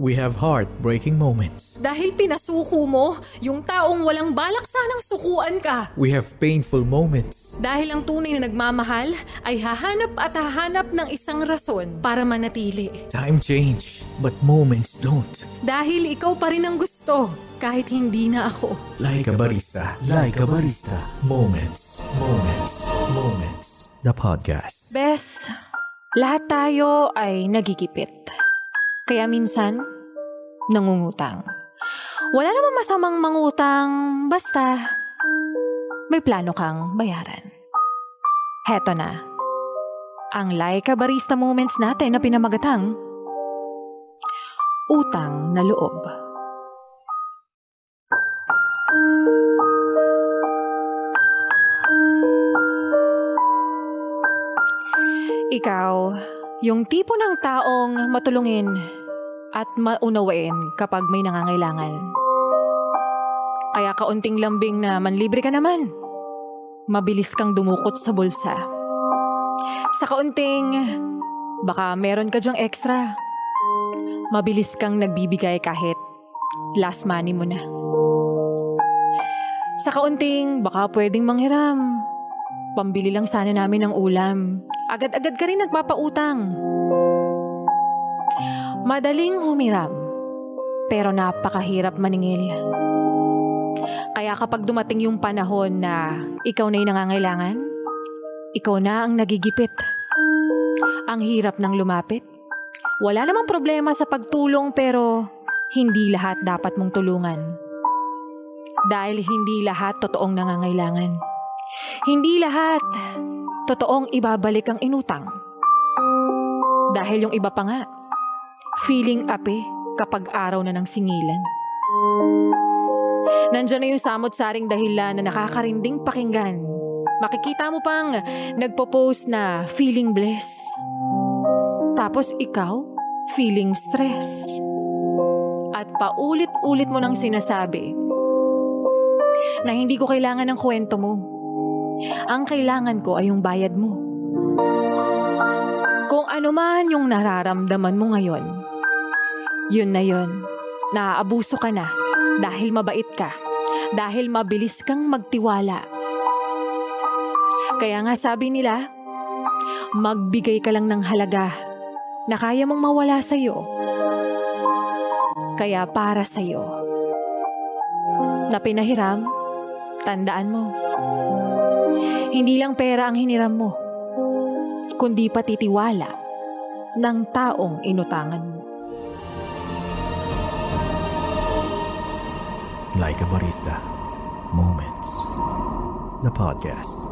We have heartbreaking moments. Dahil pinasuko mo, yung taong walang balak sanang sukuan ka. We have painful moments. Dahil ang tunay na nagmamahal ay hahanap at hahanap ng isang rason para manatili. Time change, but moments don't. Dahil ikaw pa rin ang gusto, kahit hindi na ako. Like a barista. Like a barista. Moments. Moments. Moments. The podcast. Bes, lahat tayo ay nagigipit. Kaya minsan, nangungutang. Wala namang masamang mangutang, basta may plano kang bayaran. Heto na, ang Laika Barista Moments natin na pinamagatang Utang na Loob. Ikaw, yung tipo ng taong matulungin at maunawain kapag may nangangailangan. Kaya kaunting lambing na manlibre ka naman. Mabilis kang dumukot sa bulsa. Sa kaunting, baka meron ka dyang extra. Mabilis kang nagbibigay kahit last money mo na. Sa kaunting, baka pwedeng manghiram. Pambili lang sana namin ng ulam. Agad-agad ka rin nagpapautang. Madaling humiram, pero napakahirap maningil. Kaya kapag dumating yung panahon na ikaw na yung nangangailangan, ikaw na ang nagigipit. Ang hirap ng lumapit. Wala namang problema sa pagtulong pero hindi lahat dapat mong tulungan. Dahil hindi lahat totoong nangangailangan. Hindi lahat totoong ibabalik ang inutang. Dahil yung iba pa nga, feeling ape kapag araw na ng singilan. Nandiyan na yung samot-saring dahilan na nakakarinding pakinggan. Makikita mo pang nagpo-post na feeling bliss. Tapos ikaw, feeling stress. At paulit-ulit mo nang sinasabi na hindi ko kailangan ng kwento mo. Ang kailangan ko ay yung bayad mo. Kung ano man yung nararamdaman mo ngayon, yun na yun. Naaabuso ka na dahil mabait ka. Dahil mabilis kang magtiwala. Kaya nga sabi nila, magbigay ka lang ng halaga na kaya mong mawala sa'yo. Kaya para sa'yo. Na pinahiram, tandaan mo. Hindi lang pera ang hiniram mo, kundi pati tiwala ng taong inutangan mo. Like a barista. Moments. The podcast.